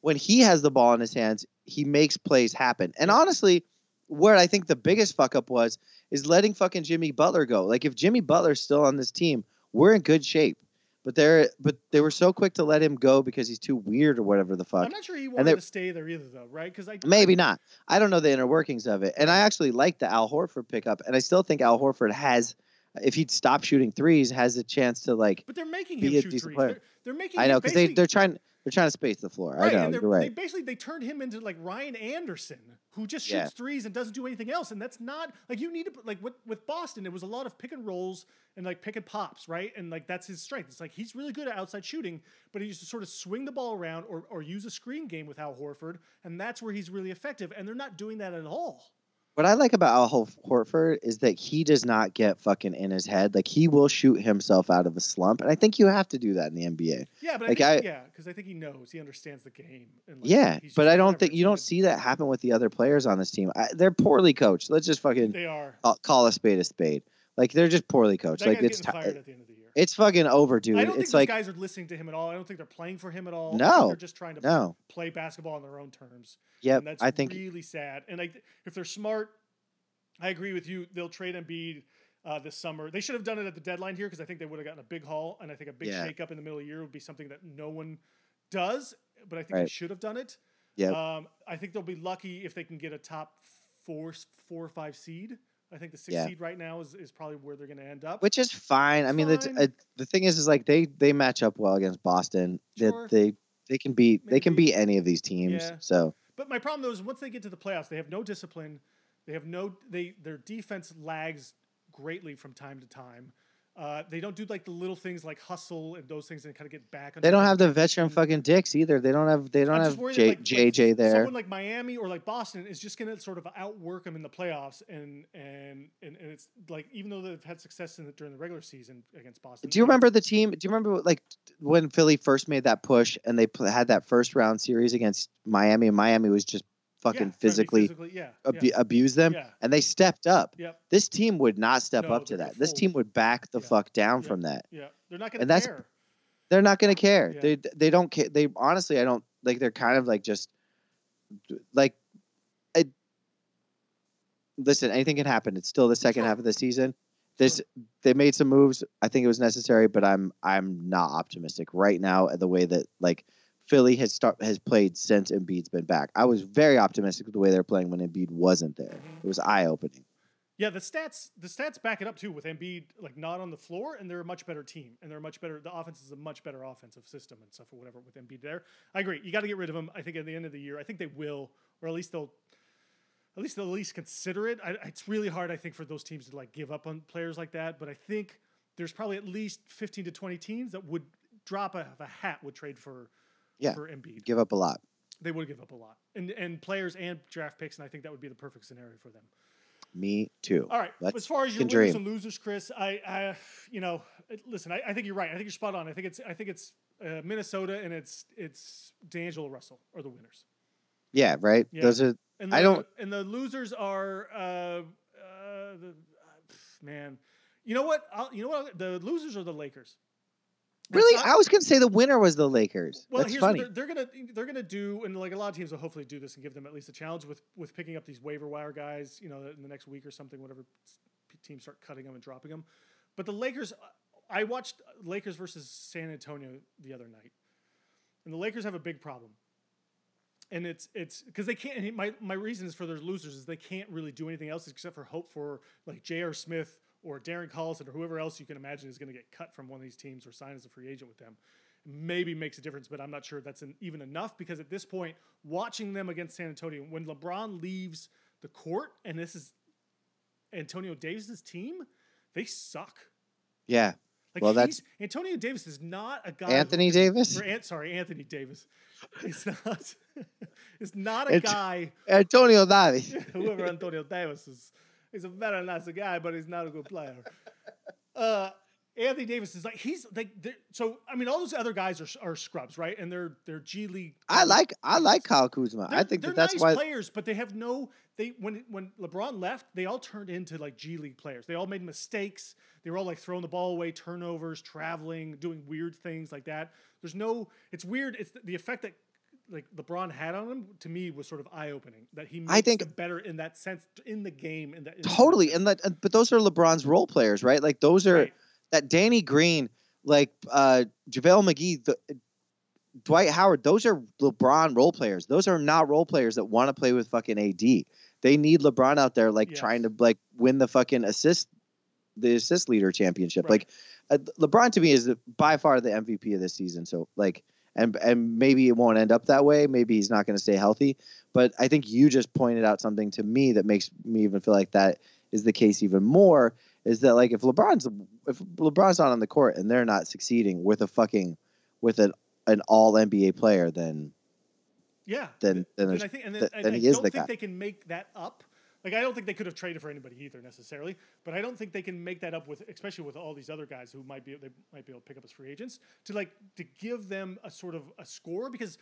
when he has the ball in his hands, he makes plays happen. And honestly, where I think the biggest fuck up was is letting fucking Jimmy Butler go. Like if Jimmy Butler's still on this team, we're in good shape. But they're but they were so quick to let him go because he's too weird or whatever the fuck. I'm not sure he wanted they- to stay there either, though, right? Because I Maybe not. I don't know the inner workings of it. And I actually like the Al Horford pickup. And I still think Al Horford has, if he'd stop shooting threes, has a chance to like. But they're making be him a shoot decent threes. player. They're, they're making. I know because they they're trying they're trying to space the floor. Right, I know you're They basically they turned him into like Ryan Anderson, who just shoots Yeah. threes and doesn't do anything else, and that's not like you need to put- like with with Boston. It was a lot of pick and rolls and like pick and pops, right? And like that's his strength. It's like he's really good at outside shooting, but he used to sort of swing the ball around or or use a screen game with Al Horford, and that's where he's really effective. And they're not doing that at all. What I like about Al Horford is that he does not get fucking in his head. Like he will shoot himself out of a slump, and I think you have to do that in the NBA. Yeah, but Like, I, I- yeah, because I think he knows, he understands the game. And like, yeah, but I don't think you don't see that happen with the other players on this team. I, they're poorly coached. Let's just fucking They are. call- call a spade a spade. Like they're just poorly coached. That like it's getting ti- fired at the end of the. It's fucking over, dude. I don't think it's those like guys are listening to him at all. I don't think they're playing for him at all. No. they're just trying to no. play basketball on their own terms. Yeah, that's I think really sad. And if they're smart, I agree with you. They'll trade Embiid uh, this summer. They should have done it at the deadline here because I think they would have gotten a big haul, and I think a big Yeah. shake up in the middle of the year would be something that no one does. But I think they should have done it. Yep. Um, I think they'll be lucky if they can get a top four, four or five seed. I think the six Yeah. seed right now is, is probably where they're going to end up. which is fine. I mean, the uh, the thing is, is like they they match up well against Boston. Sure. they they can beat they can Maybe. beat any of these teams. Yeah. So But my problem though is once they get to the playoffs, they have no discipline. They have no they their defense lags greatly from time to time. Uh, they don't do like the little things like hustle and those things and kind of get back. on they don't have the veteran fucking dicks either. They don't have they don't have J, like, like, JJ there. Someone like Miami or like Boston is just going to sort of outwork them in the playoffs, and and and, and it's like even though they've had success in the, during the regular season against Boston. do you remember the team? Do you remember like when Philly first made that push and they pl- had that first round series against Miami? and Miami was just fucking be physically physically, yeah, abu- yeah, abuse them, yeah, and they stepped up. yep, This team would not step No, up to that. This fold. team would back the Yeah. fuck down Yeah. from that. yeah. They're not going to And that's- care. They're not going to care. Yeah. They they don't care. They honestly, I don't like. They're kind of like just like. I, listen, anything can happen. It's still the second half of the season. This they made some moves. I think it was necessary, but I'm I'm not optimistic right now. at The way that like Philly has start has played since Embiid's been back. I was very optimistic with the way they're playing when Embiid wasn't there. Mhm. It was eye opening. Yeah, the stats the stats back it up too with Embiid like not on the floor, and they're a much better team, and they're a much better. The offense is a much better offensive system and stuff or whatever with Embiid there. I agree. You got to get rid of him. I think at the end of the year, I think they will, or at least they'll, at least they'll at least consider it. I, it's really hard, I think, for those teams to like give up on players like that. But I think there's probably at least 15 to 20 teams that would drop a, a hat would trade for Yeah. for Embiid. Give up a lot. They would give up a lot, and and players and draft picks, and I think that would be the perfect scenario for them. Me too. All right. Let's as far as your winners dream. and losers, Chris, I, I, you know, listen, I, I think you're right. I think you're spot on. I think it's, I think it's uh, Minnesota and it's, it's D'Angelo Russell are the winners. Yeah, right. Yeah. Those are And the, I don't- And the losers are, uh, uh, the, uh, man, you know what? I'll, you know what? The losers are the Lakers. Really. not- I was gonna say the winner was the Lakers. well, That's here's funny. what they're, they're gonna they're gonna do, and like a lot of teams will hopefully do this and give them at least a challenge with with picking up these waiver wire guys. You know, in the next week or something, whatever teams start cutting them and dropping them. But the Lakers, I watched Lakers versus San Antonio the other night, and the Lakers have a big problem. And it's it's because they can't. My my reason is for their losers is they can't really do anything else except for hope for like J.R. Smith or Darren Collison or whoever else you can imagine is going to get cut from one of these teams or sign as a free agent with them maybe makes a difference, but I'm not sure that's an, even enough because at this point, watching them against San Antonio, when LeBron leaves the court, and this is Antonio Davis's team, they suck. yeah. Like Well, that's- Antonio Davis is not a guy. Anthony can- Davis. or sorry, Anthony Davis. It's not. it's not a It's- guy. Antonio Davis. Whoever Antonio Davis is, he's a very nice guy, but he's not a good player. Uh, Anthony Davis is like he's like so. I mean, all those other guys are are scrubs, right? And they're they're G League. I like I like Kyle Kuzma. I They're- think they're that that's nice why. players, but they have no. They when when LeBron left, they all turned into like G League players. They all made mistakes. They were all like throwing the ball away, turnovers, traveling, doing weird things like that. There's no. It's weird. It's the effect that like LeBron had on him to me was sort of eye opening. That he makes think- better in that sense in the game. In that in Totally, sense. and that, but those are LeBron's role players, right? Like those are Right. that Danny Green, like uh JaVale McGee, the, Dwight Howard. Those are LeBron role players. Those are not role players that want to play with fucking AD. They need LeBron out there, like trying to like win the fucking assist, the assist leader championship. Right. Like uh, LeBron to me is the- by far the MVP of this season. So like. And, and maybe it won't end up that way. Maybe he's not going to stay healthy. But I think you just pointed out something to me that makes me even feel like that is the case even more. Is that like if LeBron's if LeBron's not on the court and they're not succeeding with a fucking with an an all NBA player, then Yeah. then then, And I think, and then th- and then I he is don't the think guy. they can make that up Like I don't think they could have traded for anybody either necessarily, but I don't think they can make that up with, especially with all these other guys who might be they might be able to pick up as free agents to like to give them a sort of a score because.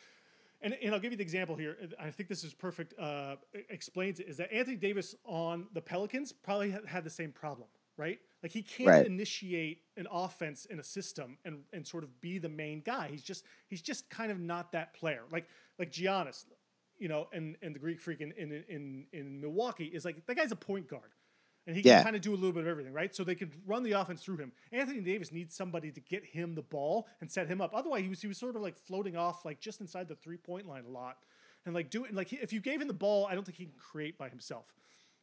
And, and I'll give you the example here. I think this is perfect. Uh, explains it is that Anthony Davis on the Pelicans probably had the same problem, right? Like he can't right. initiate an offense in a system and and sort of be the main guy. He's just he's just kind of not that player. Like like Giannis you know, and, and the Greek freak in, in, in, in Milwaukee is like that guy's a point guard. And he can yeah. kind of do a little bit of everything, right? So they could run the offense through him. Anthony Davis needs somebody to get him the ball and set him up. Otherwise, he was he was sort of like floating off like just inside the three point line a lot, and like doing like if you gave him the ball, I don't think he can create by himself.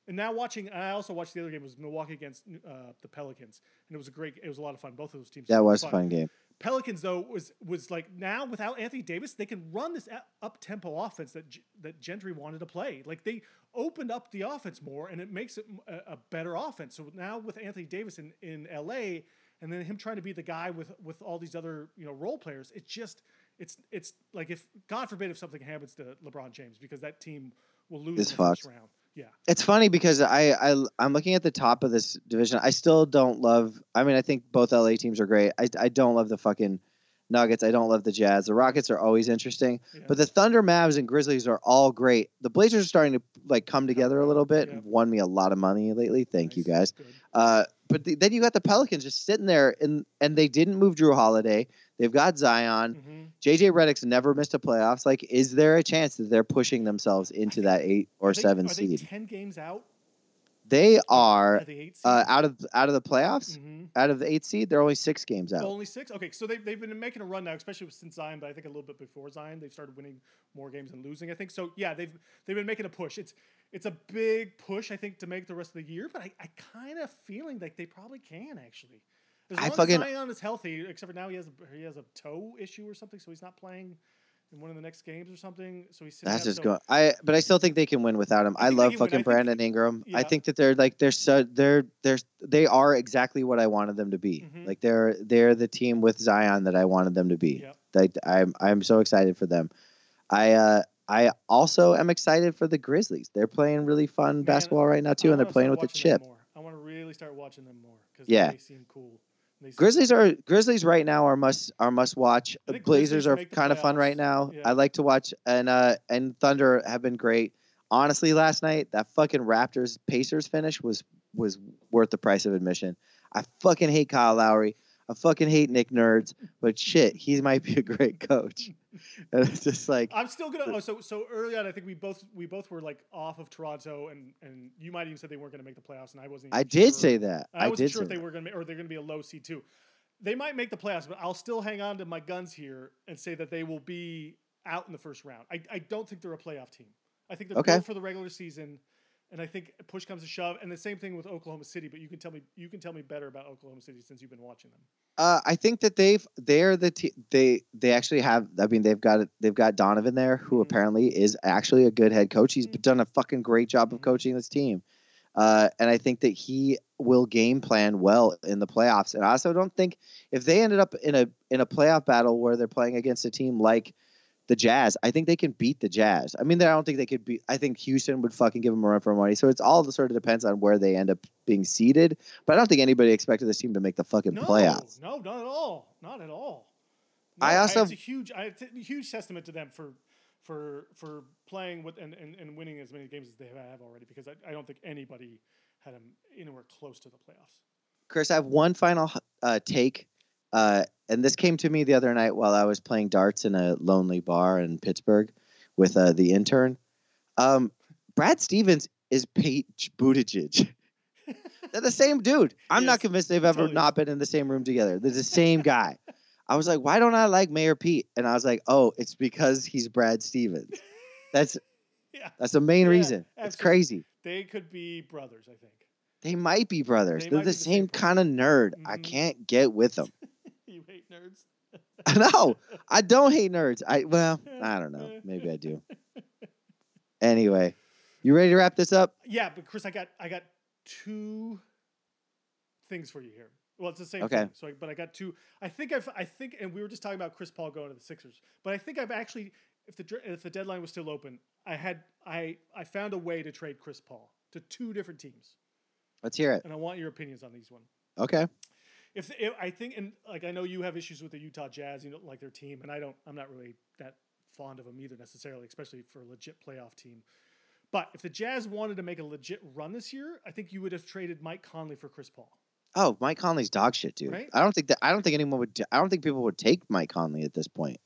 And now watching, I also watched the other game. It was Milwaukee against uh, the Pelicans, and it was a great. It was a lot of fun. Both of those teams. That was a fun game. Pelicans though was was like now without Anthony Davis, they can run this up tempo offense that that Gentry wanted to play. Like they opened up the offense more, and it makes it a, a better offense. So now with Anthony Davis in in L.A. and then him trying to be the guy with with all these other you know role players, it just it's it's like if God forbid if something happens to LeBron James because that team will lose it's in the first round. Yeah. It's funny because I, I I'm looking at the top of this division. I still don't love. I mean, I think both LA teams are great. I I don't love the fucking Nuggets. I don't love the Jazz. The Rockets are always interesting, yeah. but the Thunder, Mavs, and Grizzlies are all great. The Blazers are starting to like come together a little bit. Yeah. Won me a lot of money lately. Thank nice. you guys. Uh, but the, then you got the Pelicans just sitting there, and and they didn't move Jrue Holiday. They've got Zion. Mm-hmm. JJ Redick's never missed a playoffs. Like, is there a chance that they're pushing themselves into that eight or they, seven seed? They ten games out. They are uh, out of out of the playoffs. Mm-hmm. Out of the eight seed, they're only six games out. Only six. Okay, so they they've been making a run now, especially since Zion. But I think a little bit before Zion, they've started winning more games than losing. I think so. Yeah, they've they've been making a push. It's it's a big push, I think, to make the rest of the year. But I, I kind of feeling like they probably can actually. As I fucking, as Zion is healthy, except for now he has a, he has a toe issue or something, so he's not playing in one of the next games or something. So he's that's just so, going. I but I still think they can win without him. I, I love fucking Brandon Ingram. Yeah. I think that they're like they're so they're they're they are exactly what I wanted them to be. Mm-hmm. Like they're they're the team with Zion that I wanted them to be. Yep. Like I'm I'm so excited for them. I uh I also am excited for the Grizzlies. They're playing really fun Man, basketball right now too, and they're playing with the chip. I want to really start watching them more because yeah. they seem cool. Grizzlies are Grizzlies right now are must are must watch. Blazers are kind of fun right now. Yeah. I like to watch and uh and Thunder have been great. Honestly, last night that fucking Raptors Pacers finish was was worth the price of admission. I fucking hate Kyle Lowry. I fucking hate Nick Nurse, but shit, he might be a great coach. and it's just like I'm still gonna. Oh, so so early on, I think we both we both were like off of Toronto, and and you might even said they weren't gonna make the playoffs, and I wasn't. I did say that. I, I wasn't sure if they were gonna, or they're gonna be a low seed too. They might make the playoffs, but I'll still hang on to my guns here and say that they will be out in the first round. I, I don't think they're a playoff team. I think they're okay. good for the regular season and I think push comes to shove, and the same thing with Oklahoma City. But you can tell me you can tell me better about Oklahoma City since you've been watching them. Uh, I think that they've they're the te- they they actually have. I mean, they've got they've got Donovan there, who mm-hmm. apparently is actually a good head coach. He's mm-hmm. done a fucking great job of mm-hmm. coaching this team, uh, and I think that he will game plan well in the playoffs. And I also don't think if they ended up in a in a playoff battle where they're playing against a team like the Jazz. I think they can beat the Jazz. I mean, I don't think they could beat. I think Houston would fucking give them a run for money. So it's all sort of depends on where they end up being seated. But I don't think anybody expected this team to make the fucking no, playoffs. No, not at all. Not at all. No, I also it's a huge, it's a huge testament to them for for for playing with and, and, and winning as many games as they have already. Because I, I don't think anybody had them anywhere close to the playoffs. Chris, I have one final uh, take uh, and this came to me the other night while I was playing darts in a lonely bar in Pittsburgh with uh, the intern. Um, Brad Stevens is Pete Buttigieg. They're the same dude. I'm yes, not convinced they've ever totally. not been in the same room together. They're the same guy. I was like, why don't I like Mayor Pete? And I was like, oh, it's because he's Brad Stevens. That's yeah. That's the main yeah, reason. Absolutely. It's crazy. They could be brothers, I think. They might be brothers. They They're the, the, same, same kind of nerd. Mm-hmm. I can't get with them. you hate nerds. no, I don't hate nerds. I well, I don't know. Maybe I do. Anyway, you ready to wrap this up? Yeah, but Chris, I got I got two things for you here. Well, it's the same okay. thing. So, but I got two. I think I've I think, and we were just talking about Chris Paul going to the Sixers, but I think I've actually, if the if the deadline was still open, I had I I found a way to trade Chris Paul to two different teams. Let's hear it. And I want your opinions on these one. Okay. If, if I think and like I know you have issues with the Utah Jazz, you don't like their team, and I don't. I'm not really that fond of them either necessarily, especially for a legit playoff team. But if the Jazz wanted to make a legit run this year, I think you would have traded Mike Conley for Chris Paul. Oh, Mike Conley's dog shit, dude. Right? I don't think that. I don't think anyone would. I don't think people would take Mike Conley at this point.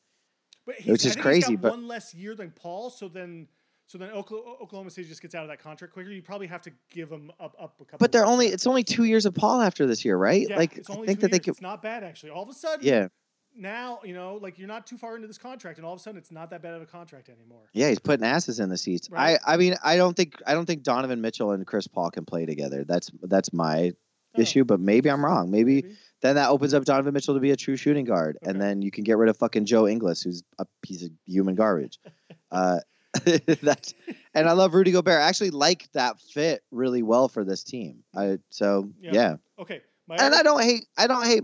But he's, Which is crazy, got but- one less year than Paul, so then so then Oklahoma, City just gets out of that contract quicker. You probably have to give them up up a couple. But they're only. It's only two years of Paul after this year, right? yeah, like it's I think two that they could. It's not bad actually. All of a sudden, Yeah, now you know like you're not too far into this contract, and all of a sudden it's not that bad of a contract anymore. yeah. He's putting asses in the seats. Right. I. I mean, I don't think. I don't think Donovan Mitchell and Chris Paul can play together. That's that's my Oh, issue. But maybe I'm wrong. Maybe maybe. then that opens up Donovan Mitchell to be a true shooting guard, Okay. and then you can get rid of fucking Joe Ingles, who's a piece of human garbage. uh, that's and I love Rudy Gobert. I actually like that fit really well for this team. I so Yeah. yeah, Okay, my and other- I don't hate I don't hate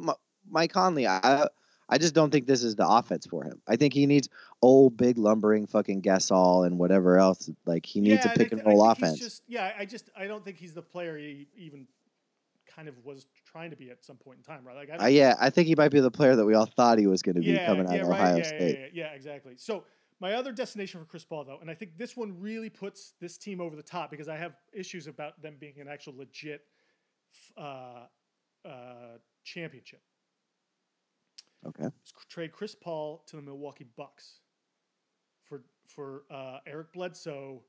Mike Conley. I I just don't think this is the offense for him. I think he needs old big lumbering fucking Gasol and whatever else. Like he needs Yeah, a pick I and roll offense. Just, yeah, I just I don't think he's the player he even kind of was trying to be at some point in time, right? Like, I Uh, yeah, I think he might be the player that we all thought he was going to be yeah, coming out yeah, of right, Ohio yeah, State. Yeah, yeah, yeah, exactly. So my other destination for Chris Paul, though, and I think this one really puts this team over the top because I have issues about them being an actual legit uh, uh, championship. Okay. Trade Chris Paul to the Milwaukee Bucks for for uh, Eric Bledsoe,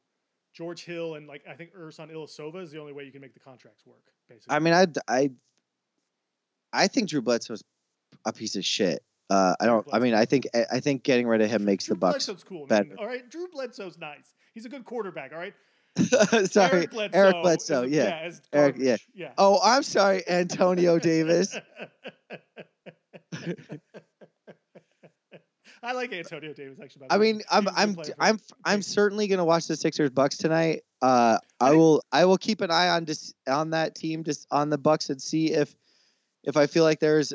George Hill, and like I think Ersan Ilyasova is the only way you can make the contracts work. Basically, I mean, I, I, I think Drew Bledsoe's a piece of shit. Uh, I don't. I mean, I think I think getting rid of him makes Drew the Bucks. Bledsoe's cool, man. All right, Drew Bledsoe's nice. He's a good quarterback. All right, sorry, Eric Bledsoe. Eric Bledsoe. is a- yeah. Eric- yeah. yeah. Oh, I'm sorry, Antonio Davis. I like Antonio Davis actually. I mean, I'm a I'm I'm I'm certainly gonna watch the Sixers Bucks tonight. Uh, I I will I will keep an eye on just on that team, just on the Bucks, and see if if I feel like there's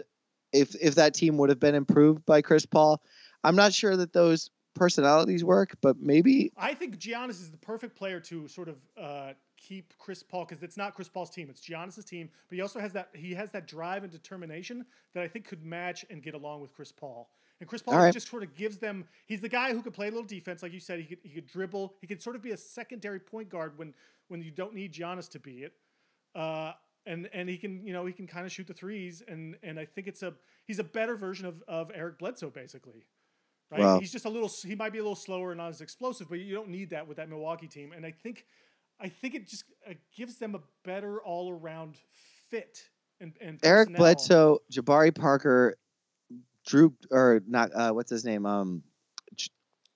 if if that team would have been improved by Chris Paul. I'm not sure that those personalities work, but maybe I think Giannis is the perfect player to sort of uh, keep Chris Paul because it's not Chris Paul's team; it's Giannis's team. But he also has that he has that drive and determination that I think could match and get along with Chris Paul. And Chris Paul right. just sort of gives them. He's the guy who could play a little defense, like you said. He could he could dribble. He could sort of be a secondary point guard when when you don't need Giannis to be it. Uh, and and he can you know he can kind of shoot the threes and and I think it's a he's a better version of of Eric Bledsoe basically. Right? Well- he's just a little he might be a little slower and not as explosive, but you don't need that with that Milwaukee team. And I think I think it just uh, gives them a better all around fit and and Eric. Bledsoe, Jabari Parker, Drew or not? Uh, what's his name? Um,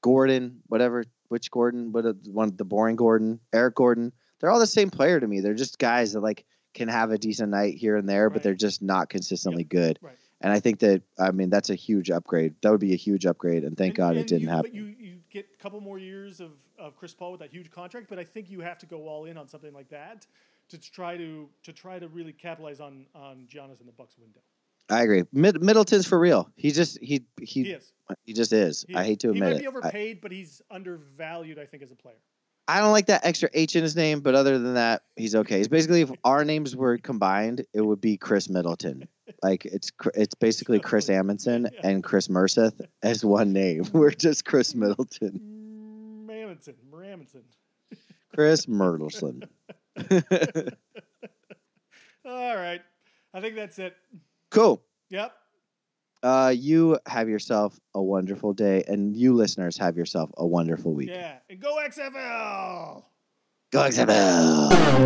Gordon, whatever. Which Gordon? What uh, one? The boring Gordon, Eric Gordon. They're all the same player to me. They're just guys that like can have a decent night here and there, but they're just not consistently good. Right. And I think that I mean that's a huge upgrade. That would be a huge upgrade, and thank And- God and it didn't you, happen. But you, you get a couple more years of, of Chris Paul with that huge contract, but I think you have to go all in on something like that to try to to try to really capitalize on on Giannis in the Bucks window. I agree. Mid- Middleton's for real. He just he he He is. he just is. He I hate to admit it. he might be overpaid, but he's undervalued, I think, as a player. I don't like that extra H in his name, but other than that, he's okay. It's basically if our names were combined, it would be Chris Middleton. Like it's it's basically Chris Amundsen and Chris Merseth as one name. We're just Chris Middleton, mm, Mammonson, Ramondson. Chris Middleton. All right. I think that's it. cool. Yep. Uh, you have yourself a wonderful day, and you listeners have yourself a wonderful week. Yeah, and go XFL. Go XFL.